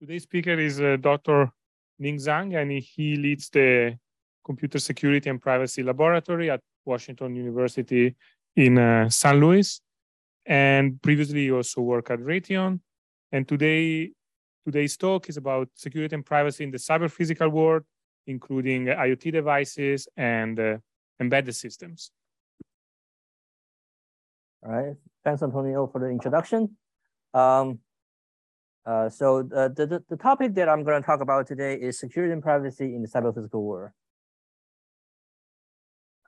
Today's speaker is uh, Dr. Ning Zhang, and he leads the Computer Security and Privacy Laboratory at Washington University in uh, St. Louis. And previously, he also worked at Raytheon. And today, today's talk is about security and privacy in the cyber physical world, including IoT devices and uh, embedded systems. All right. Thanks, Antonio, for the introduction. Um, uh, so the, the, the topic that I'm going to talk about today is security and privacy in the cyber physical world.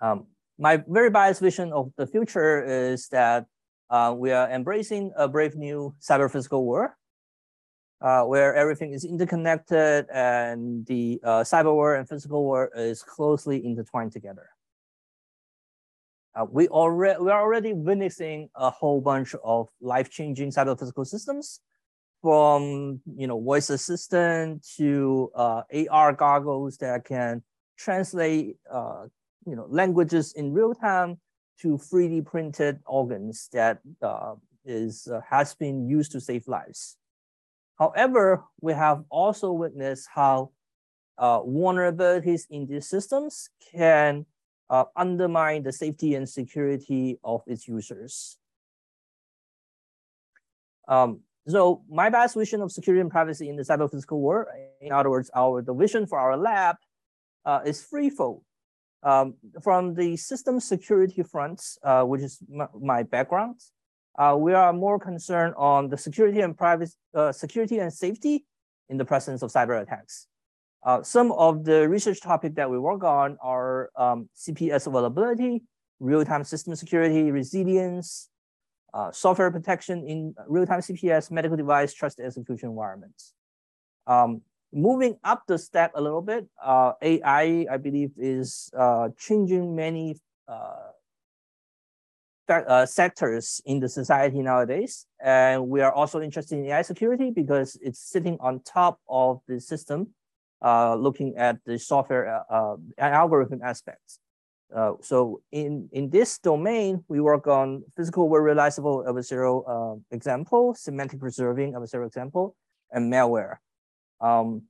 Um, my very biased vision of the future is that uh, we are embracing a brave new cyber physical world uh, where everything is interconnected and the uh, cyber world and physical world is closely intertwined together. Uh, we already we are already witnessing a whole bunch of life-changing cyber physical systems from you know voice assistant to uh, AR goggles that can translate uh, you know languages in real time to 3D printed organs that uh, is uh, has been used to save lives. However, we have also witnessed how vulnerabilities in these systems can uh, undermine the safety and security of its users. Um, so my best vision of security and privacy in the cyber physical world, in other words, our the vision for our lab uh, is threefold. Um, from the system security fronts, uh, which is my background, uh, we are more concerned on the security and privacy, uh, security and safety in the presence of cyber attacks. Uh, some of the research topics that we work on are um, CPS availability, real-time system security, resilience, uh, software protection in real-time CPS, medical device, trusted execution environments. Um, moving up the stack a little bit, uh, AI, I believe, is uh, changing many uh, uh, sectors in the society nowadays. And we are also interested in AI security because it's sitting on top of the system, uh, looking at the software algorithm aspects. Uh, so in, in this domain, we work on physical world realizable adversarial uh, example, semantic preserving adversarial example, and malware. Um,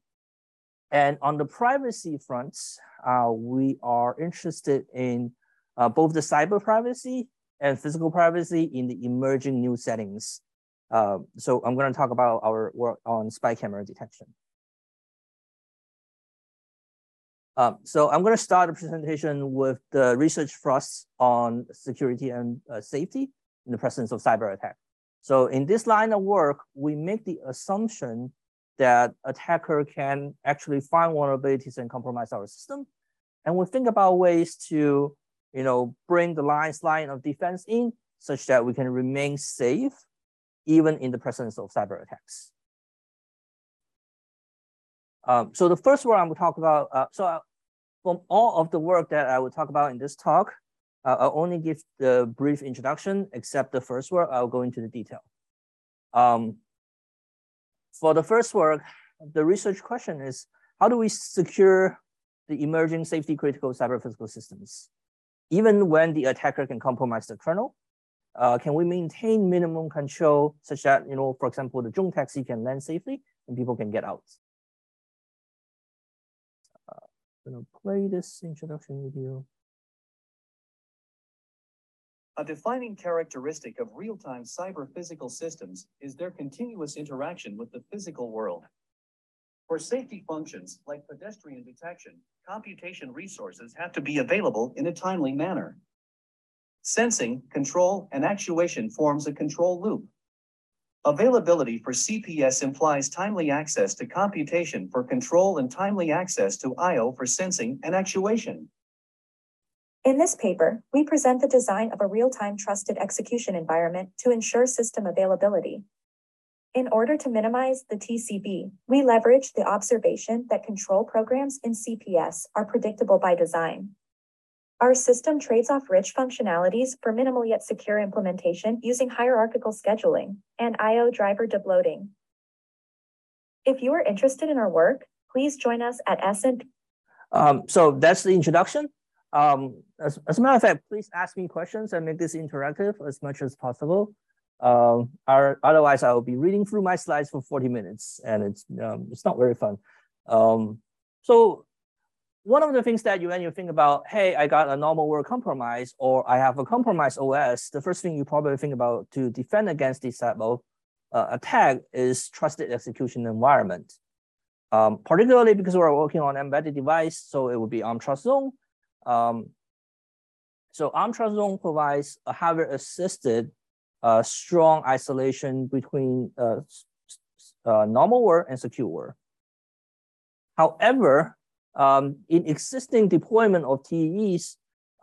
and on the privacy fronts, uh, we are interested in uh, both the cyber privacy and physical privacy in the emerging new settings. Uh, so I'm going to talk about our work on spy camera detection. Um, so I'm going to start the presentation with the research thrust on security and uh, safety in the presence of cyber attack. So in this line of work, we make the assumption that attacker can actually find vulnerabilities and compromise our system. And we think about ways to, you know, bring the lines line of defense in such that we can remain safe even in the presence of cyber attacks. Um, so the first one I will talk about, uh, so uh, from all of the work that I will talk about in this talk, uh, I'll only give the brief introduction, except the first work, I'll go into the detail. Um, for the first work, the research question is, how do we secure the emerging safety critical cyber physical systems? Even when the attacker can compromise the kernel, uh, can we maintain minimum control such that, you know, for example, the drone taxi can land safely and people can get out? I'm gonna play this introduction video. A defining characteristic of real-time cyber-physical systems is their continuous interaction with the physical world. For safety functions like pedestrian detection, computation resources have to be available in a timely manner. Sensing, control, and actuation forms a control loop. Availability for CPS implies timely access to computation for control and timely access to I.O. for sensing and actuation. In this paper, we present the design of a real-time trusted execution environment to ensure system availability. In order to minimize the TCB, we leverage the observation that control programs in CPS are predictable by design. Our system trades off rich functionalities for minimal yet secure implementation using hierarchical scheduling and I.O. driver debloating. If you are interested in our work, please join us at S&P. Um, so that's the introduction. Um, as, as a matter of fact, please ask me questions and make this interactive as much as possible. Um, otherwise, I will be reading through my slides for 40 minutes, and it's um, it's not very fun. Um, so one of the things that you when you think about, hey, I got a normal world compromise, or I have a compromised OS, the first thing you probably think about to defend against this type of uh, attack is trusted execution environment. Um, particularly because we're working on embedded device, so it would be ARM Trust Zone. Um, so ARM Trust Zone provides a hardware assisted uh, strong isolation between uh, uh, normal world and secure world. However, um, in existing deployment of TEEs,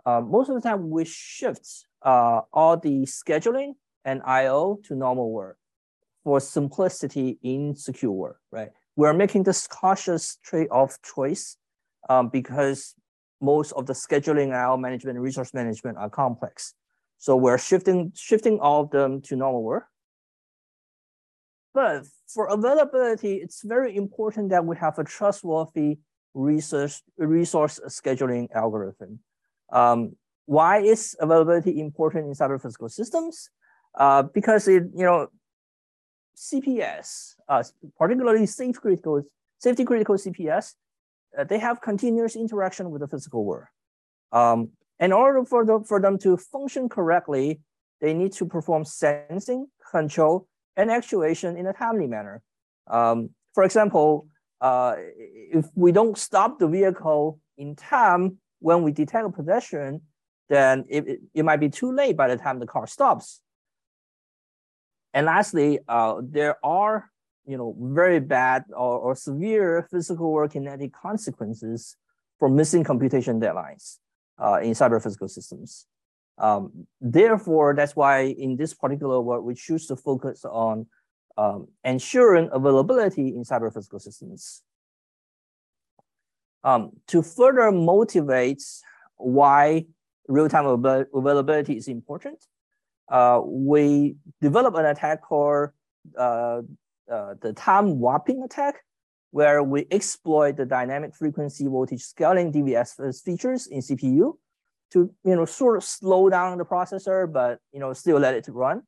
uh, most of the time we shift uh, all the scheduling and IO to normal work for simplicity in secure world, right? We're making this cautious trade-off choice um, because most of the scheduling, IO management, and resource management are complex. So we're shifting, shifting all of them to normal work. But for availability, it's very important that we have a trustworthy resource, resource scheduling algorithm. Um, why is availability important in cyber physical systems? Uh, because it, you know, CPS, uh, particularly safe critical, safety critical CPS, uh, they have continuous interaction with the physical world. Um, in order for them, for them to function correctly, they need to perform sensing, control, and actuation in a timely manner. Um, for example, uh, if we don't stop the vehicle in time when we detect a pedestrian, then it, it, might be too late by the time the car stops. And lastly, uh, there are you know, very bad or, or severe physical or kinetic consequences for missing computation deadlines uh, in cyber physical systems. Um, therefore, that's why in this particular work, we choose to focus on um, ensuring availability in cyber physical systems. Um, to further motivate why real-time availability is important, uh, we develop an attack called uh, uh, the time warping attack, where we exploit the dynamic frequency voltage scaling DVS features in CPU to you know sort of slow down the processor, but you know still let it run.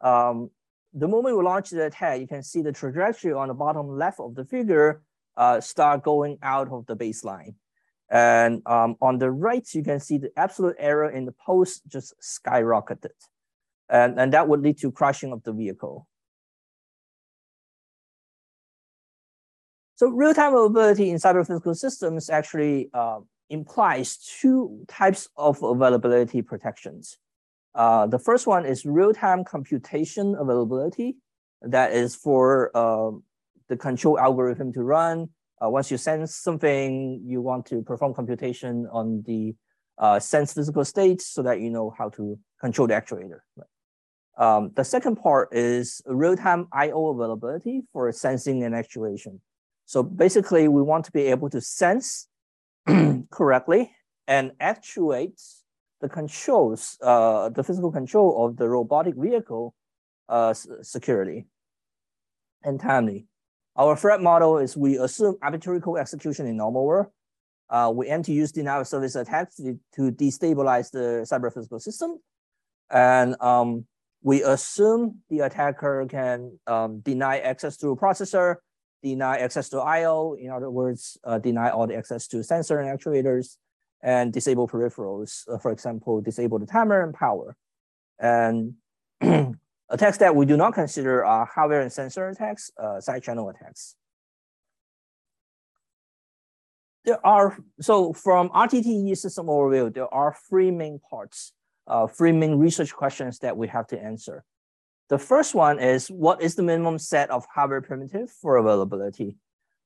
Um, the moment we launch the attack, you can see the trajectory on the bottom left of the figure uh, start going out of the baseline. And um, on the right, you can see the absolute error in the pulse just skyrocketed. And, and that would lead to crashing of the vehicle. So real-time availability in cyber physical systems actually uh, implies two types of availability protections. Uh, the first one is real-time computation availability. That is for uh, the control algorithm to run. Uh, once you sense something, you want to perform computation on the uh, sense physical state so that you know how to control the actuator. Um, the second part is real-time I/O availability for sensing and actuation. So basically, we want to be able to sense correctly and actuate the controls, uh, the physical control of the robotic vehicle uh, securely and timely. Our threat model is we assume arbitrary code execution in normal world. Uh, we aim to use denial of service attacks to, to destabilize the cyber physical system. And um, we assume the attacker can um, deny access to processor deny access to I/O. In other words, uh, deny all the access to sensor and actuators, and disable peripherals. Uh, for example, disable the timer and power. And attacks that we do not consider are hardware and sensor attacks, uh, side channel attacks. There are so from RTTE system overview, there are three main parts, uh, three main research questions that we have to answer. The first one is what is the minimum set of hardware primitive for availability?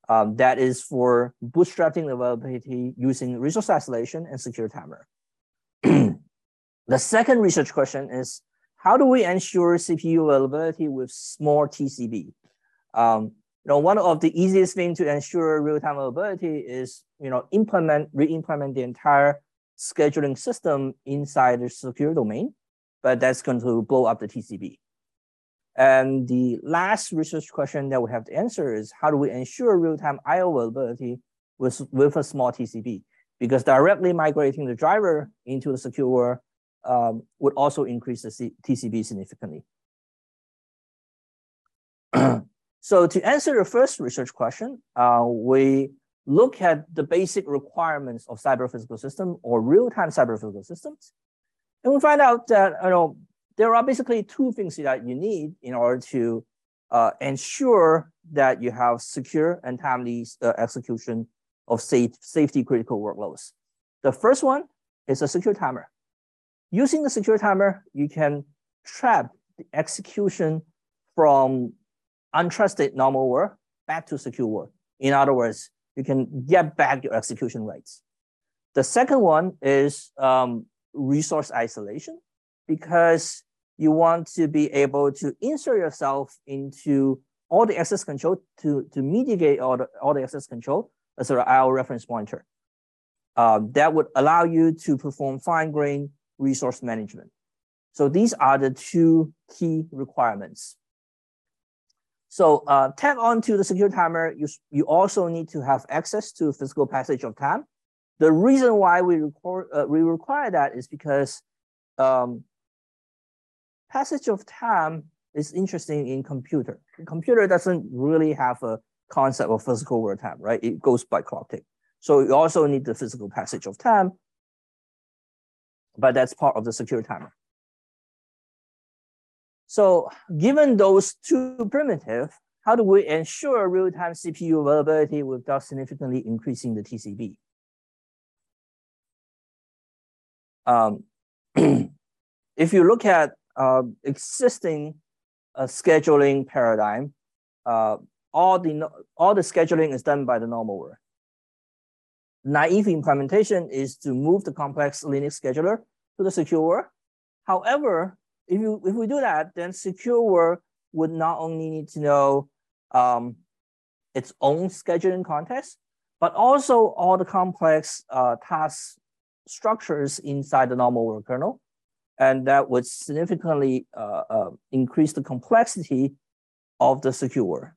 Um, that is for bootstrapping availability using resource isolation and secure timer. the second research question is how do we ensure CPU availability with small TCB? Um, you know, one of the easiest things to ensure real-time availability is, you know, implement, re-implement the entire scheduling system inside the secure domain, but that's going to blow up the TCB. And the last research question that we have to answer is how do we ensure real-time IO availability with, with a small TCB? Because directly migrating the driver into the secure um, would also increase the C TCB significantly. So to answer the first research question, uh, we look at the basic requirements of cyber physical system or real-time cyber physical systems. And we find out that you know there are basically two things that you need in order to uh, ensure that you have secure and timely uh, execution of safe, safety critical workloads. The first one is a secure timer. Using the secure timer, you can trap the execution from untrusted normal world back to secure world. In other words, you can get back your execution rates. The second one is um, resource isolation because you want to be able to insert yourself into all the access control to, to mitigate all the, all the access control as an IO reference pointer. Um, that would allow you to perform fine-grained resource management. So these are the two key requirements. So uh, tag on to the secure timer, you, you also need to have access to physical passage of time. The reason why we, record, uh, we require that is because um, passage of time is interesting in computer. computer doesn't really have a concept of physical world time, right? It goes by clock tick. So you also need the physical passage of time, but that's part of the secure timer. So given those two primitive, how do we ensure real-time CPU availability without significantly increasing the TCB? Um, if you look at uh, existing uh, scheduling paradigm, uh, all the all the scheduling is done by the normal world. Naive implementation is to move the complex Linux scheduler to the secure world. However, if you if we do that, then secure world would not only need to know um, its own scheduling context, but also all the complex uh, task structures inside the normal world kernel. And that would significantly uh, uh, increase the complexity of the secure.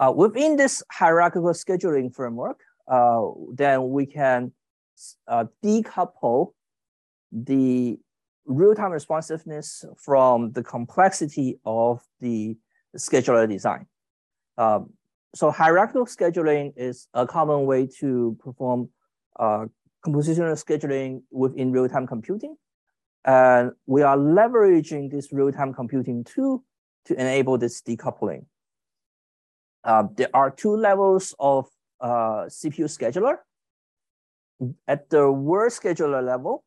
Uh, within this hierarchical scheduling framework, uh, then we can uh, decouple the real-time responsiveness from the complexity of the scheduler design. Um, so hierarchical scheduling is a common way to perform uh, compositional scheduling within real-time computing. And we are leveraging this real-time computing tool to enable this decoupling. Uh, there are two levels of uh, CPU scheduler. At the world scheduler level,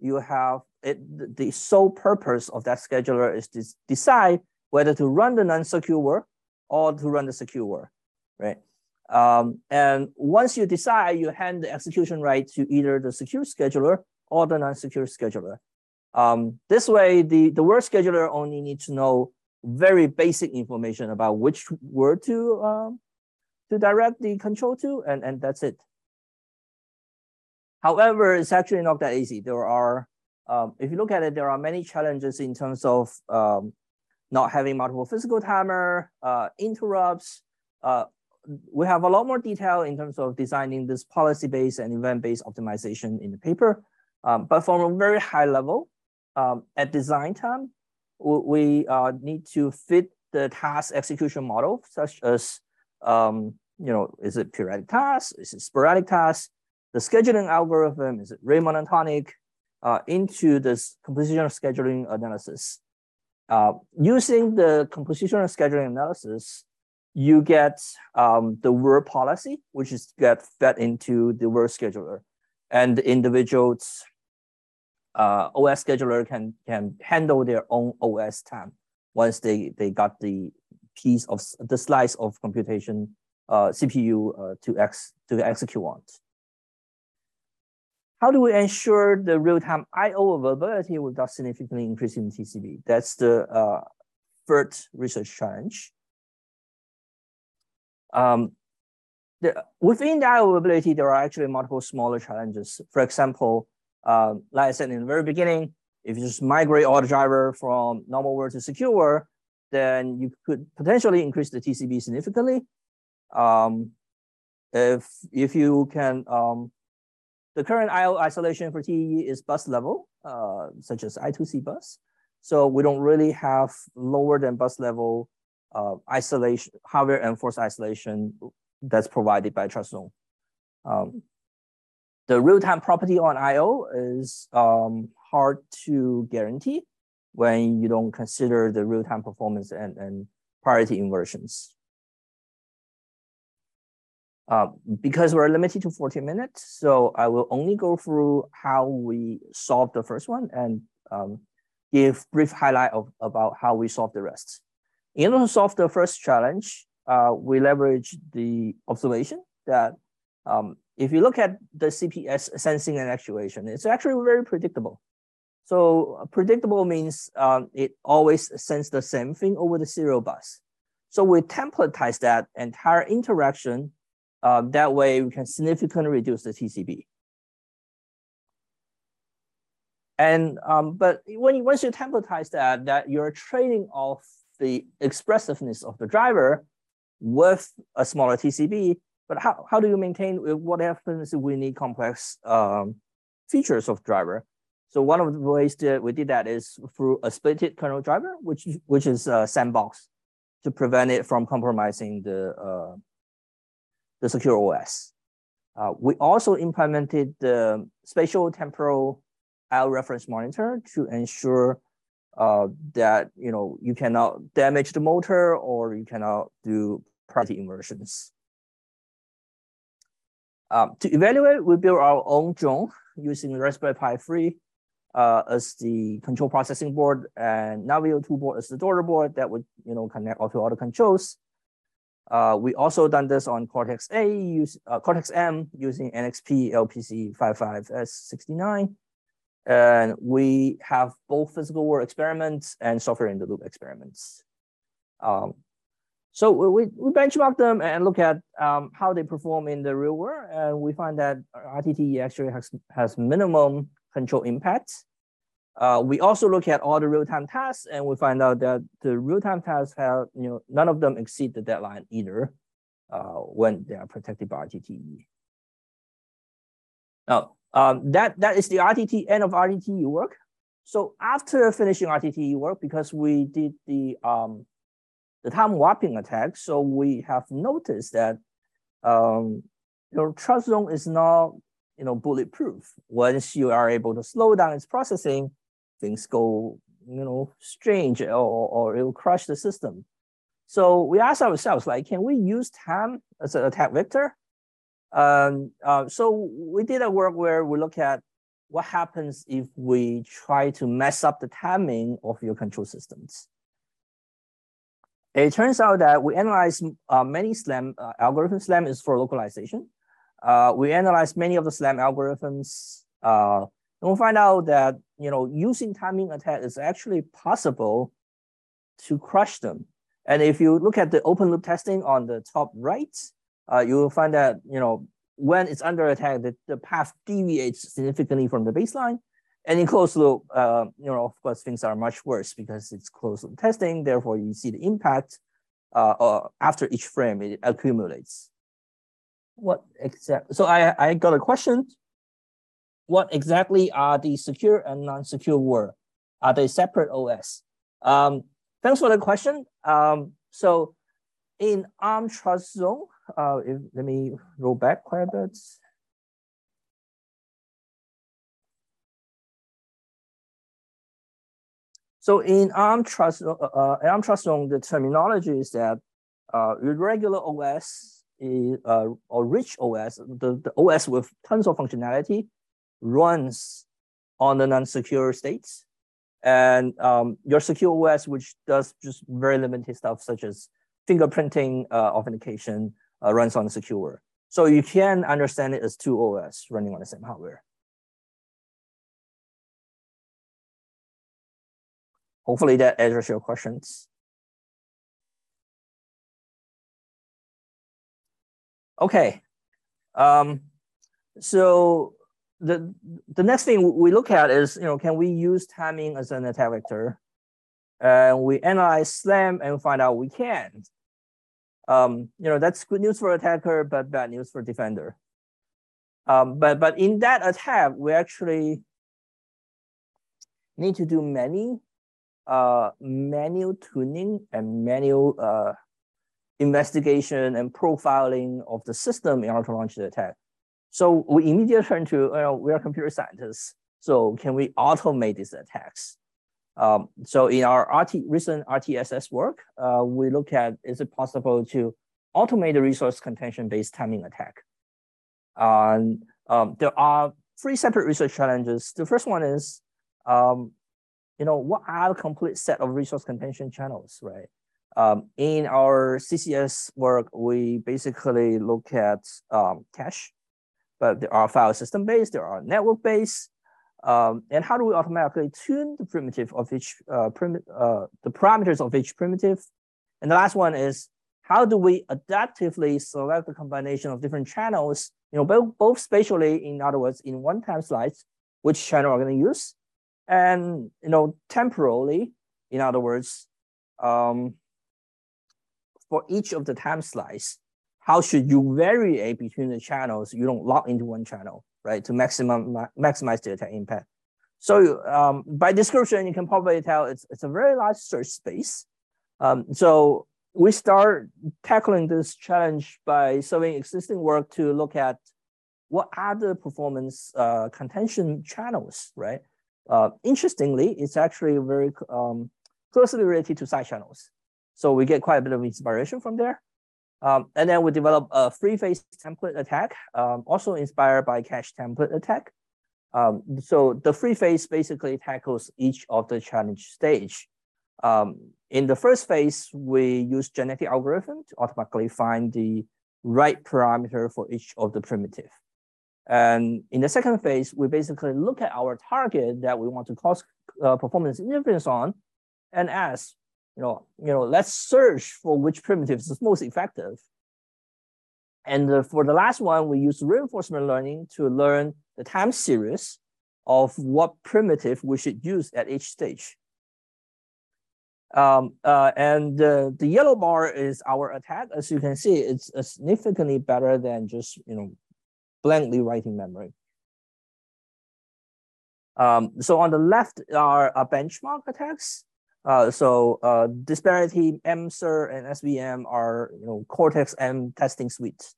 you have it, the sole purpose of that scheduler is to decide whether to run the non-secure or to run the secure right? Um, and once you decide, you hand the execution right to either the secure scheduler or the non-secure scheduler. Um, this way, the, the world scheduler only needs to know very basic information about which word to um, to direct the control to, and, and that's it. However, it's actually not that easy. There are um, if you look at it, there are many challenges in terms of um, not having multiple physical timer, uh, interrupts. Uh, we have a lot more detail in terms of designing this policy-based and event-based optimization in the paper. Um, but from a very high level, um, at design time, we uh, need to fit the task execution model, such as, um, you know, is it periodic task? Is it sporadic task? The scheduling algorithm, is it rate monotonic? uh, into this compositional scheduling analysis. Uh, using the compositional scheduling analysis, you get um, the world policy, which is get fed into the world scheduler. And the individual's uh, OS scheduler can, can handle their own OS time once they, they got the piece of the slice of computation uh, CPU uh, to, ex, to execute on. How do we ensure the real-time I/O availability without significantly increasing TCB? That's the uh, third research challenge. Um, the, within the availability, there are actually multiple smaller challenges. For example, um, like I said in the very beginning, if you just migrate all the driver from normal world to secure then you could potentially increase the TCB significantly. Um, if if you can um, the current IO isolation for TE is bus level, uh, such as I2C bus. So we don't really have lower than bus level uh, isolation, hardware enforced isolation that's provided by TrustZone. Um, the real-time property on I/O is um, hard to guarantee when you don't consider the real-time performance and, and priority inversions. Uh, because we're limited to 40 minutes, so I will only go through how we solved the first one and um, give brief highlight of about how we solve the rest. In order to solve the first challenge, uh, we leverage the observation that um, if you look at the CPS sensing and actuation, it's actually very predictable. So predictable means um, it always sends the same thing over the serial bus. So we templatize that entire interaction. Uh, that way we can significantly reduce the TCB. And um, but when once you templatize that, that you're trading off the expressiveness of the driver with a smaller TCB. But how, how do you maintain what happens if we need complex um, features of driver? So one of the ways that we did that is through a splitted kernel driver, which which is a sandbox to prevent it from compromising the uh, the secure OS. Uh, we also implemented the spatial temporal IO reference monitor to ensure uh, that you know you cannot damage the motor or you cannot do priority inversions. Um, to evaluate, we built our own drone using Raspberry Pi 3 uh, as the control processing board and Navio 2 board as the daughter board that would you know connect all to all the controls. Uh, we also done this on Cortex A, use uh, Cortex M using NXP LPC 55S69. And we have both physical world experiments and software in the loop experiments. Um, so we, we benchmark them and look at um, how they perform in the real world. And we find that RTTE actually has, has minimum control impact. Uh, we also look at all the real-time tasks and we find out that the real-time tasks have, you know, none of them exceed the deadline either uh, when they are protected by RTTE. Now, um, that, that is the RTT end of RTTE work. So after finishing RTTE work, because we did the, um, the time warping attack, so we have noticed that um, your trust zone is not you know, bulletproof. Once you are able to slow down its processing, things go you know, strange or, or it will crush the system. So we asked ourselves, like, can we use time as an attack vector? Um, uh, so we did a work where we look at what happens if we try to mess up the timing of your control systems. It turns out that we analyze uh, many SLAM uh, algorithms. SLAM is for localization. Uh, we analyze many of the SLAM algorithms. Uh, and we find out that you know using timing attack is actually possible to crush them. And if you look at the open loop testing on the top right, uh, you will find that you know when it's under attack, the, the path deviates significantly from the baseline. And in closed loop, uh, you know, of course, things are much worse because it's closed loop testing. Therefore, you see the impact uh, uh, after each frame, it accumulates. What exactly? So I, I got a question. What exactly are the secure and non-secure world? Are they separate OS? Um, thanks for the question. Um, so in ARM TrustZone, uh, if, let me roll back quite a bit. So in ARM Trust, uh, uh, ARM TrustZone, the terminology is that uh, regular OS is, uh, or rich OS, the, the OS with tons of functionality runs on the non-secure states. And um, your secure OS, which does just very limited stuff such as fingerprinting uh, authentication, uh, runs on secure. So you can understand it as two OS running on the same hardware. Hopefully that answers your questions. Okay. Um, so the the next thing we look at is, you know, can we use timing as an attack vector? And we analyze SLAM and find out we can. Um, you know, that's good news for attacker, but bad news for defender. Um, but, but in that attack, we actually need to do many uh, manual tuning and manual uh, investigation and profiling of the system in order to launch the attack. So we immediately turn to, you know, we are computer scientists. So can we automate these attacks? Um, so in our RT, recent RTSS work, uh, we look at, is it possible to automate the resource contention based timing attack? And um, there are three separate research challenges. The first one is, um, you know, what are the complete set of resource contention channels, right? Um, in our CCS work, we basically look at um, cache, but there are file system based, there are network based, um, and how do we automatically tune the primitive of each uh, uh, the parameters of each primitive? And the last one is how do we adaptively select the combination of different channels, you know, both, both spatially, in other words, in one time slice, which channel we're going to use, and you know, temporally, in other words, um, for each of the time slice, how should you vary between the channels? You don't lock into one channel, right? To maximum maximize the attack impact. So um, by description, you can probably tell it's, it's a very large search space. Um, so we start tackling this challenge by serving existing work to look at what are the performance uh, contention channels, right? Uh, interestingly, it's actually very um, closely related to side channels. So we get quite a bit of inspiration from there. Um, and then we develop a free phase template attack, um, also inspired by cache template attack. Um, so the free phase basically tackles each of the challenge stage. Um, in the first phase, we use genetic algorithm to automatically find the right parameter for each of the primitive. And in the second phase, we basically look at our target that we want to cause uh, performance interference on and ask, you know, you know, let's search for which primitives is most effective. And uh, for the last one, we use reinforcement learning to learn the time series of what primitive we should use at each stage. Um, uh, and uh, the yellow bar is our attack. As you can see, it's significantly better than just you know blankly writing memory. Um, so on the left are uh, benchmark attacks. Uh, so uh, disparity, MSER, and SVM are you know Cortex M testing suites.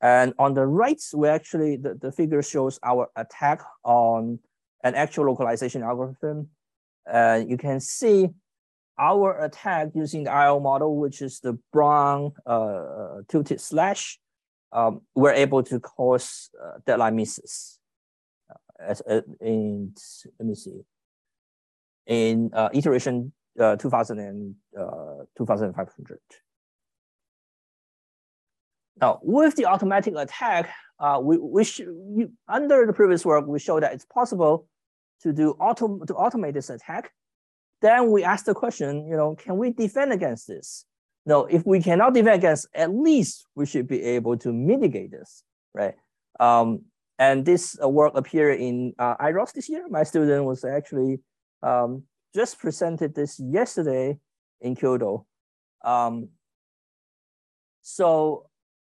And on the right, we actually the, the figure shows our attack on an actual localization algorithm. And you can see our attack using the IO model, which is the brown uh, tilted slash, um, we're able to cause uh, deadline misses. Uh, as uh, in let me see, in uh, iteration uh, 2000 and 2500. Now, with the automatic attack, we, we you, under the previous work, we showed that it's possible to do auto to automate this attack then we ask the question, you know, can we defend against this? No, if we cannot defend against, at least we should be able to mitigate this, right? Um, and this uh, work appeared in uh, IROS this year. My student was actually um, just presented this yesterday in Kyoto. Um, so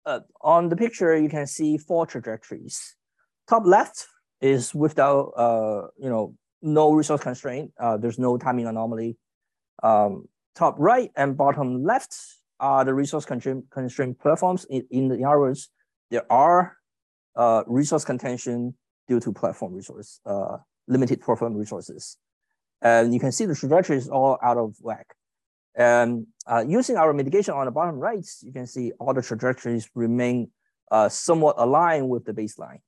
uh, on the picture, you can see four trajectories. Top left is without, uh, you know, no resource constraint. Uh, there's no timing anomaly. Um, top right and bottom left are the resource constraint, platforms. In, in, the, other words, there are uh, resource contention due to platform resource, uh, limited platform resources. And you can see the trajectory is all out of whack. And uh, using our mitigation on the bottom right, you can see all the trajectories remain uh, somewhat aligned with the baseline.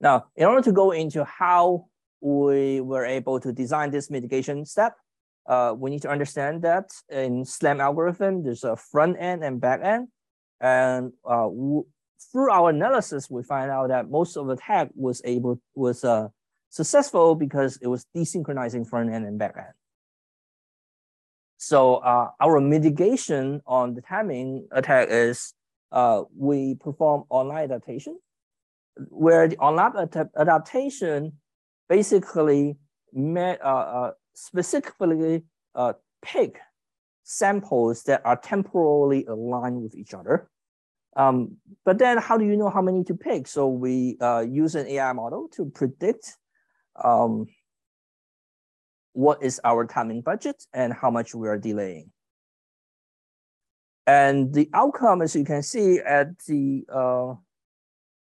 Now, in order to go into how we were able to design this mitigation step, uh, we need to understand that in SLAM algorithm, there's a front end and back end. And uh, through our analysis, we find out that most of the tag was able was uh, successful because it was desynchronizing front end and back end. So uh, our mitigation on the timing attack is uh, we perform online adaptation where the online adaptation basically met, uh, uh, specifically uh, pick samples that are temporally aligned with each other. Um, but then how do you know how many to pick? So we uh, use an AI model to predict um, what is our timing budget and how much we are delaying. And the outcome, as you can see at the uh,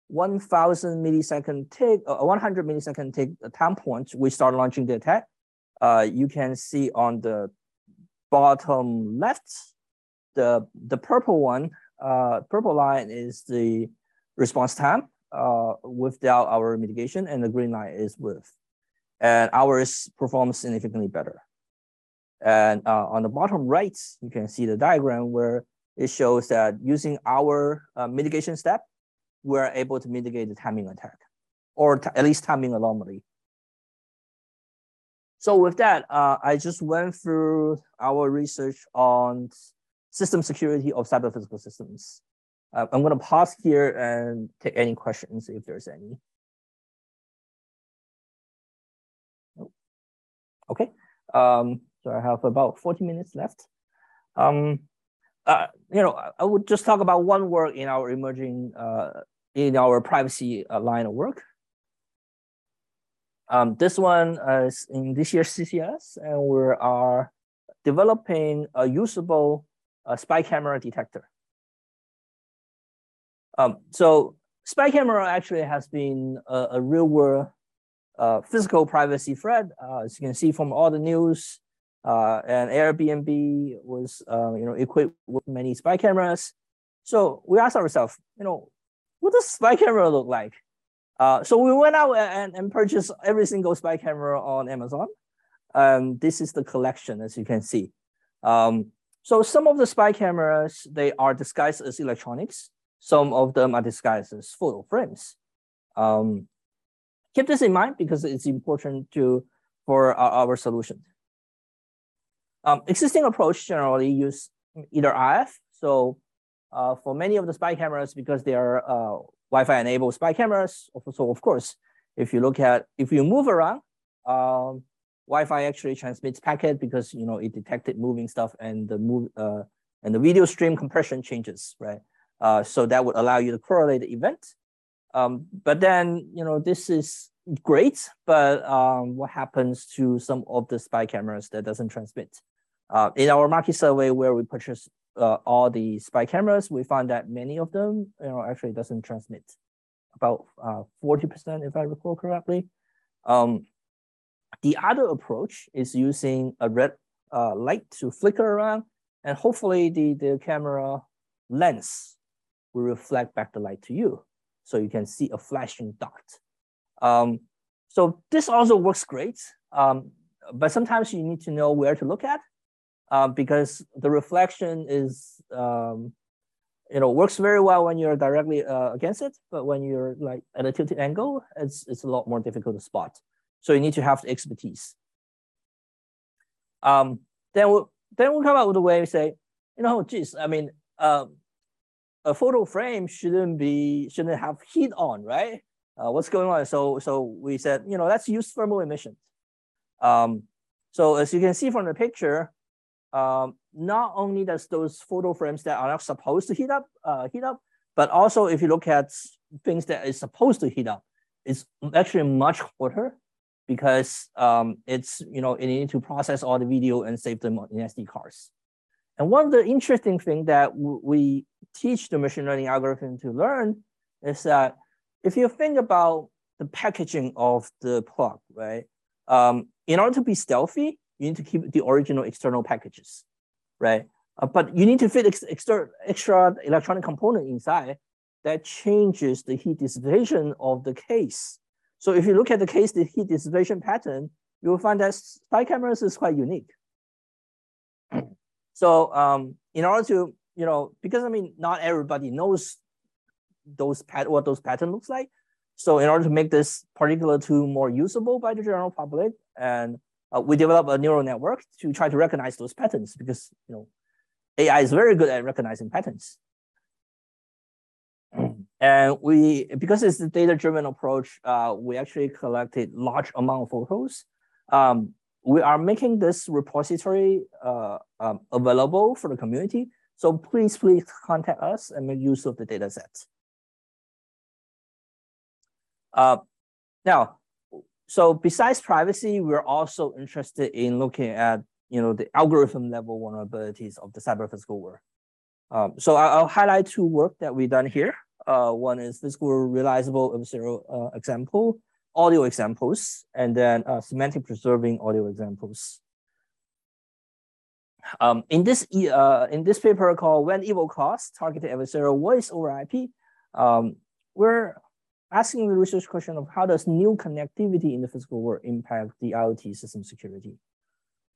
1000 millisecond tick, uh, 100 millisecond tick time point, we start launching the attack. Uh, you can see on the bottom left, the, the purple one, uh, purple line is the response time uh, without our mitigation, and the green line is with. And ours performs significantly better. And uh, on the bottom right, you can see the diagram where it shows that using our uh, mitigation step, we're able to mitigate the timing attack, or at least timing anomaly. So with that, uh, I just went through our research on system security of cyber physical systems. Uh, I'm gonna pause here and take any questions if there's any. Okay, um, so I have about 40 minutes left. Um, uh, you know, I would just talk about one work in our emerging, uh, in our privacy uh, line of work. Um, this one is in this year's CCS, and we are developing a usable uh, spy camera detector. Um, so spy camera actually has been a, a real world uh, physical privacy threat. Uh, as you can see from all the news, uh, and Airbnb was uh, you know equipped with many spy cameras. So we asked ourselves, you know, what does spy camera look like? Uh, so we went out and, and purchased every single spy camera on Amazon. Um, this is the collection, as you can see. Um, so some of the spy cameras, they are disguised as electronics. Some of them are disguised as photo frames. Um, keep this in mind because it's important to for our, our solution. Um, existing approach generally use either RF. So uh, for many of the spy cameras, because they are uh, Wi-Fi enabled spy cameras, so of course, if you look at, if you move around, um, Wi-Fi actually transmits packet because you know it detected moving stuff and the move uh, and the video stream compression changes, right? Uh, so that would allow you to correlate the event. Um, but then you know this is great, but um, what happens to some of the spy cameras that doesn't transmit? Uh, in our market survey where we purchased uh, all the spy cameras, we found that many of them you know actually doesn't transmit, about uh, 40% if I recall correctly. Um, the other approach is using a red uh, light to flicker around, and hopefully the, the camera lens will reflect back the light to you. So you can see a flashing dot. Um, so this also works great, um, but sometimes you need to know where to look at uh, because the reflection is, um, you know, works very well when you're directly uh, against it, but when you're like at a tilted angle, it's, it's a lot more difficult to spot. So you need to have the expertise. Um, then we'll, then we'll come up with a way to say, you know, geez, I mean, uh, a photo frame shouldn't be, shouldn't have heat on, right? Uh, what's going on? So, so we said, you know, let's use thermal emissions. Um, so as you can see from the picture, um, not only does those photo frames that are not supposed to heat up, uh, heat up, but also if you look at things that is supposed to heat up, it's actually much hotter because um, it's, you know, it need to process all the video and save them in SD cards. And one of the interesting things that we teach the machine learning algorithm to learn is that if you think about the packaging of the plug, right? Um, in order to be stealthy, you need to keep the original external packages, right? Uh, but you need to fit ex extra, extra electronic component inside that changes the heat dissipation of the case. So if you look at the case, the heat dissipation pattern, you will find that spy cameras is quite unique. So um, in order to, you know, because I mean, not everybody knows those pat what those pattern looks like. So in order to make this particular tool more usable by the general public, and uh, we develop a neural network to try to recognize those patterns because you know AI is very good at recognizing patterns. And we, because it's a data-driven approach, uh, we actually collected large amount of photos. Um, we are making this repository uh, um, available for the community. So please, please contact us and make use of the data sets. Uh, now, so besides privacy, we're also interested in looking at you know the algorithm level vulnerabilities of the cyber physical world. Um, so I'll highlight two work that we've done here. Uh, one is physical realizable adversarial uh, example, audio examples, and then uh, semantic preserving audio examples. Um, in this uh, in this paper called "When Evil Calls: Targeted Adversarial Voice over IP," um, we're asking the research question of how does new connectivity in the physical world impact the IoT system security.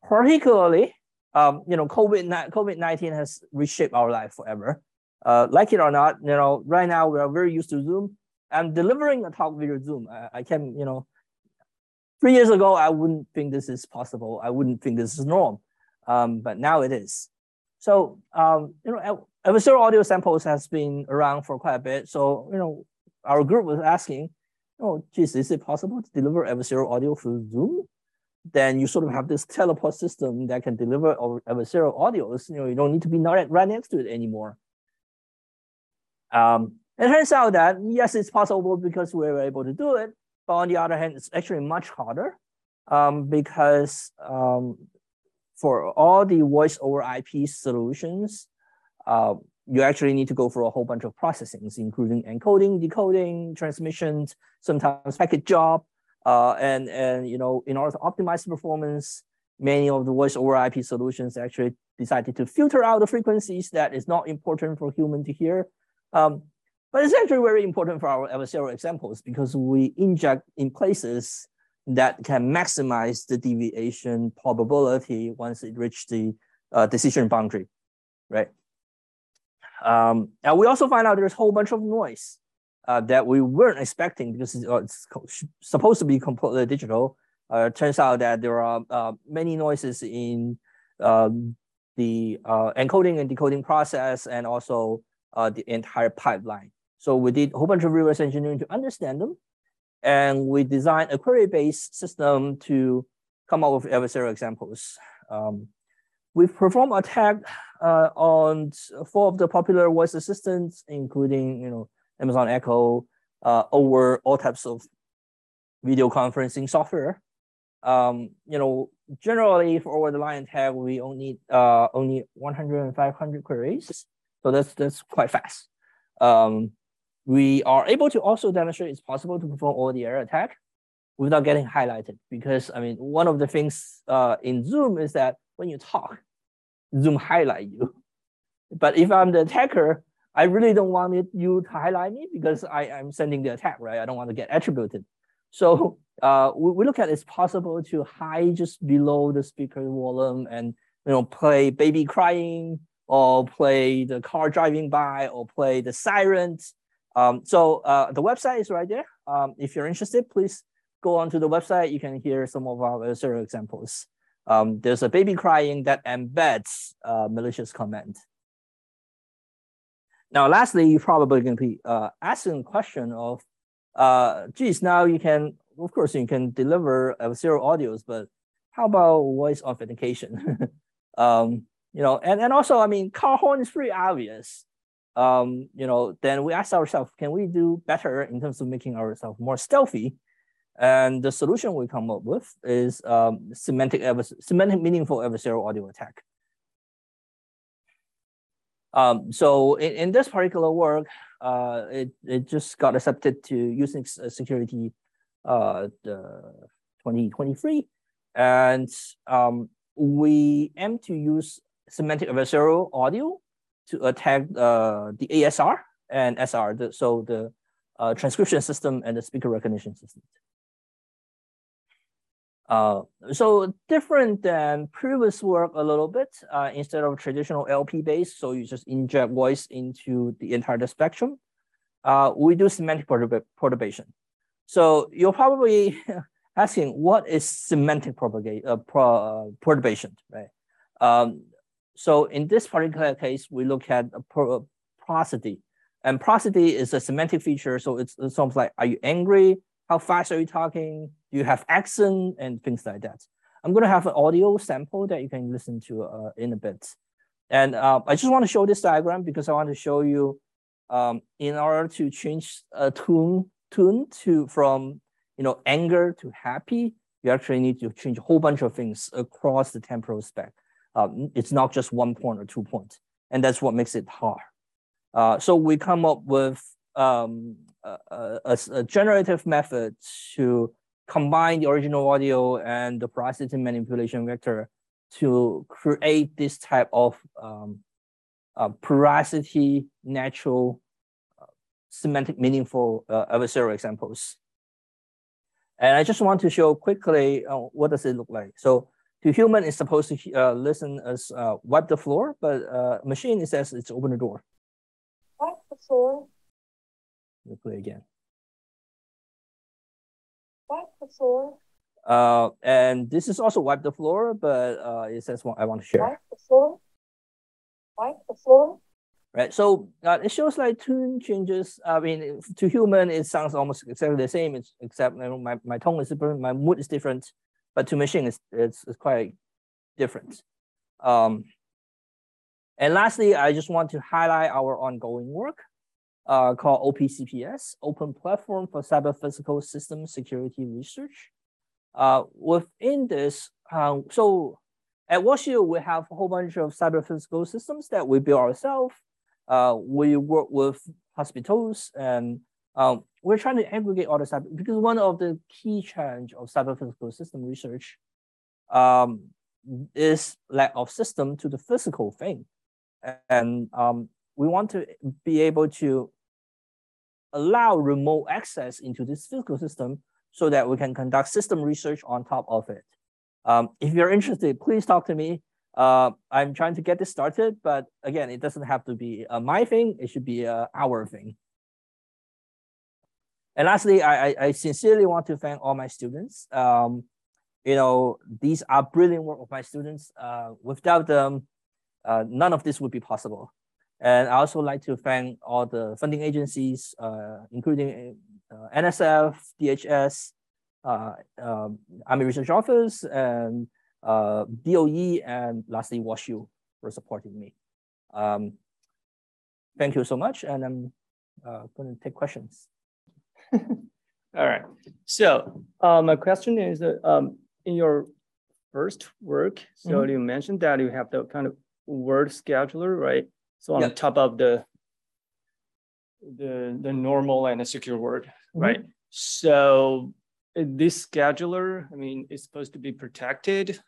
Particularly, um, you know, COVID COVID nineteen has reshaped our life forever. Uh, like it or not, you know, right now we are very used to Zoom. I'm delivering a talk via Zoom. I, I can, you know, three years ago I wouldn't think this is possible. I wouldn't think this is norm, um, but now it is. So, um, you know, adversarial audio samples has been around for quite a bit. So, you know, our group was asking, oh, geez, is it possible to deliver adversarial audio through Zoom? Then you sort of have this teleport system that can deliver adversarial audios. You know, you don't need to be right next to it anymore. Um, it turns out that yes, it's possible because we were able to do it. But on the other hand, it's actually much harder um, because um, for all the voice over IP solutions, uh, you actually need to go through a whole bunch of processings, including encoding, decoding, transmissions, sometimes packet job. Uh, and, and you know, in order to optimize the performance, many of the voice over IP solutions actually decided to filter out the frequencies that is not important for human to hear. Um, but it's actually very important for our adversarial examples because we inject in places that can maximize the deviation probability once it reaches the uh, decision boundary, right? Um, and we also find out there's a whole bunch of noise uh, that we weren't expecting because it's, uh, it's supposed to be completely digital. Uh, turns out that there are uh, many noises in um, the uh, encoding and decoding process and also uh, the entire pipeline. So we did a whole bunch of reverse engineering to understand them. And we designed a query-based system to come up with adversarial examples. Um, We've performed attack uh, on four of the popular voice assistants, including you know Amazon Echo, uh, over all types of video conferencing software. Um, you know, generally for over the line attack, we only uh, only 100 and 500 queries, so that's that's quite fast. Um, we are able to also demonstrate it's possible to perform over the air attack without getting highlighted because I mean one of the things uh, in Zoom is that when you talk, Zoom highlight you. But if I'm the attacker, I really don't want it, you to highlight me because I, am sending the attack, right? I don't want to get attributed. So uh, we, we look at it's possible to hide just below the speaker volume and you know play baby crying or play the car driving by or play the sirens. Um, so uh, the website is right there. Um, if you're interested, please go onto the website. You can hear some of our serial examples um, there's a baby crying that embeds uh, malicious comment. Now, lastly, you're probably going to be uh, asking the question of, uh, geez, now you can, of course, you can deliver zero audios, but how about voice authentication? um, you know, and, and also, I mean, car horn is pretty obvious. Um, you know, then we ask ourselves, can we do better in terms of making ourselves more stealthy? And the solution we come up with is um, semantic, semantic meaningful adversarial audio attack. Um, so in, in this particular work, uh, it, it just got accepted to Usenix uh, security uh, the 2023. And um, we aim to use semantic adversarial audio to attack uh, the ASR and SR, the, so the uh, transcription system and the speaker recognition system. Uh, so different than previous work a little bit, uh, instead of traditional LP based, so you just inject voice into the entire spectrum, uh, we do semantic perturbation. So you're probably asking what is semantic uh, uh, perturbation, right? Um, so in this particular case, we look at pro prosody. And prosody is a semantic feature. So it's, it's something like, are you angry? How fast are you talking? Do you have accent and things like that? I'm going to have an audio sample that you can listen to uh, in a bit. And uh, I just want to show this diagram because I want to show you um, in order to change a tune, tune to from you know, anger to happy, you actually need to change a whole bunch of things across the temporal spec. Um, it's not just one point or two points, and that's what makes it hard. Uh, so we come up with um, a, a, a, generative method to combine the original audio and the prosody manipulation vector to create this type of um, uh, prosody natural uh, semantic meaningful uh, adversarial examples. And I just want to show quickly uh, what does it look like. So to human, is supposed to uh, listen as uh, wipe the floor, but uh, machine, it says it's open the door. Wipe the floor. We'll play again. Wipe the floor. Uh, and this is also wipe the floor, but uh, it says I want to share. Wipe the floor. Wipe the floor right? So uh, it shows like tune changes. I mean, to human, it sounds almost exactly the same, it's, except you know, my, my tone is different, my mood is different, but to machine, it's, it's, it's quite different. Um, and lastly, I just want to highlight our ongoing work uh, called OPCPS, Open Platform for Cyber Physical System Security Research. Uh, within this, uh, so at WashU, we have a whole bunch of cyber physical systems that we build ourselves uh, we work with hospitals and um, we're trying to aggregate all the cyber because one of the key challenge of cyber physical system research um, is lack of system to the physical thing. And um, we want to be able to allow remote access into this physical system so that we can conduct system research on top of it. Um, if you're interested, please talk to me. Uh, I'm trying to get this started, but again, it doesn't have to be uh, my thing. It should be uh, our thing. And lastly, I, I, sincerely want to thank all my students. Um, you know, these are brilliant work of my students. Uh, without them, uh, none of this would be possible. And I also like to thank all the funding agencies, uh, including uh, NSF, DHS, uh, um, Army Research Office, and uh, DOE, and lastly, WashU for supporting me. Um, thank you so much, and I'm going to take questions. All right. So uh, my question is, uh, um, in your first work, so mm -hmm. you mentioned that you have the kind of world scheduler, right? So on yep. top of the the the normal and a secure world, mm -hmm. right? So this scheduler, I mean, is supposed to be protected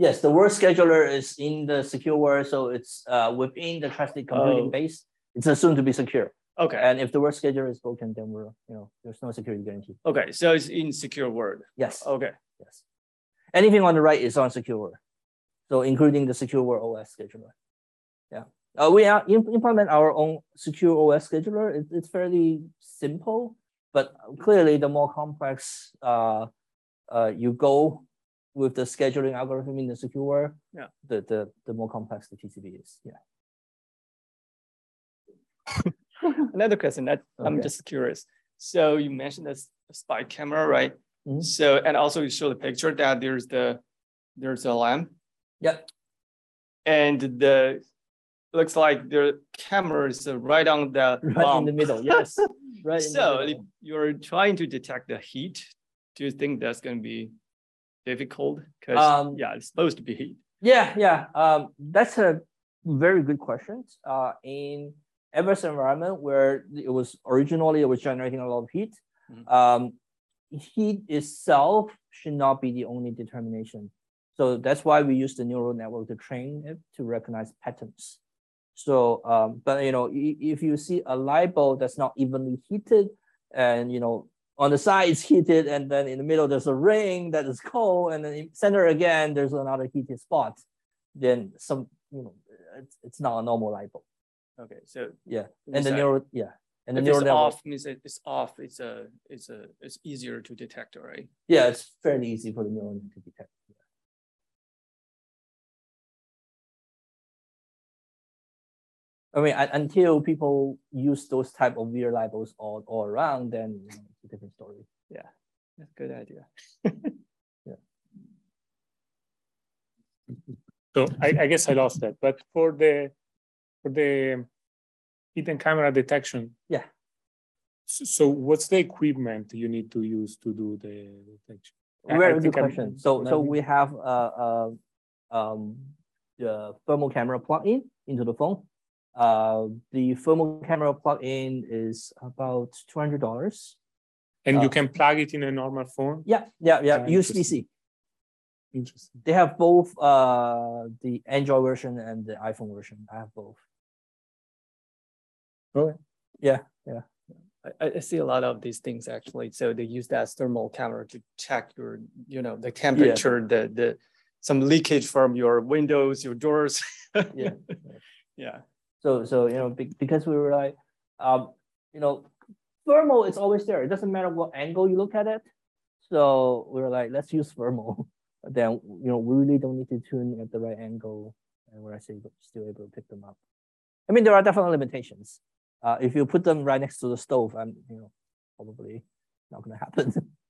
Yes, the world scheduler is in the secure world, so it's uh, within the trusted computing oh. base. It's assumed to be secure. Okay. And if the world scheduler is broken, then we're you know there's no security guarantee. Okay, so it's insecure world. Yes. Okay. Yes. Anything on the right is on secure world, so including the secure world OS scheduler. Yeah. Uh, we are implement our own secure OS scheduler. It, it's fairly simple, but clearly the more complex uh, uh, you go, with the scheduling algorithm in the secure, yeah. the, the, the more complex the TCB is. Yeah. Another question that okay. I'm just curious. So you mentioned the spy camera, right? Mm -hmm. So and also you show the picture that there's the there's a lamp. Yeah. And the looks like the camera is right on the right bump. in the middle. Yes. right. so you're trying to detect the heat, do you think that's going to be difficult? Because um, yeah, it's supposed to be heat. Yeah, yeah. Um, that's a very good question. Uh, in adverse environment where it was originally it was generating a lot of heat, mm-hmm. um, heat itself should not be the only determination. So that's why we use the neural network to train it to recognize patterns. So, um, but you know, if you see a light bulb that's not evenly heated, and you know on the side it's heated, and then in the middle there's a ring that is cold, and then in center again there's another heated spot. Then some, you know, it's, it's not a normal light bulb. Okay, so yeah, and the neural, yeah, and the neural network off means it's off. It's a, it's a, it's easier to detect, right? Yeah, it's fairly easy for the neural network to detect. I mean, until people use those type of weird labels all, all around, then you know, it's a different story. Yeah, that's a good idea. yeah. So I, I, guess I lost that, but for the for the hidden camera detection, yeah. So, so what's the equipment you need to use to do the detection? Very good think I'm- question. So, so we have a, a, um, the thermal camera plug-in into the phone. Uh, the thermal camera plug-in is about two hundred dollars. And uh, you can plug it in a normal phone? Yeah, yeah, yeah, Ah. USB-C. Interesting. They have both, uh, the Android version and the iPhone version. I have both. Okay. Yeah, yeah. I, I see a lot of these things actually. So they use that thermal camera to check your, you know, the temperature, the the some leakage from your windows, your doors. Yeah. Yeah. So, so, you know, because we were like, um, you know, thermal is always there. It doesn't matter what angle you look at it. So we were like, let's use thermal. Then, you know, we really don't need to tune at the right angle. And we're actually still able to pick them up. I mean, there are definitely limitations. Uh, if you put them right next to the stove, I'm, you know, probably not gonna happen.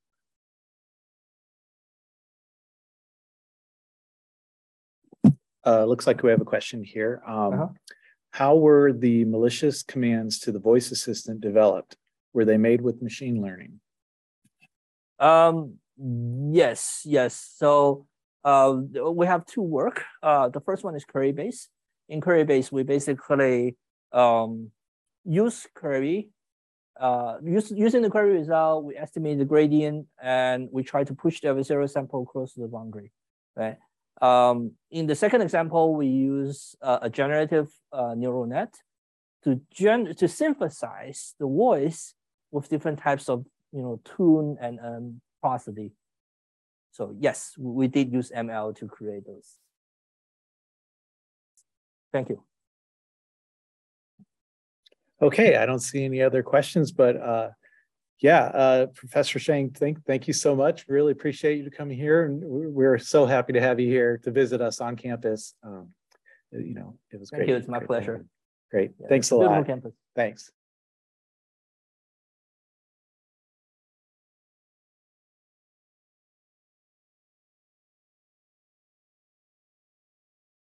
Uh, looks like we have a question here. Um, Uh-huh. How were the malicious commands to the voice assistant developed? Were they made with machine learning? Um, yes, yes. So uh, we have two work. Uh, the first one is query base. In query base, we basically um, use query. Uh, use, using the query result, we estimate the gradient and we try to push the adversarial sample to the boundary, right? Um, in the second example, we use uh, a generative uh, neural net to gen to synthesize the voice with different types of you know tune and um, prosody. So yes, we did use ML to create those. Thank you. Okay, I don't see any other questions, but uh, yeah, uh, Professor Zhang, thank, thank you so much. Really appreciate you coming here. And we're so happy to have you here to visit us on campus. Um, You know, it was Thank great. you. It's my great pleasure. Great. Yeah, Thanks a lot. campus. Thanks.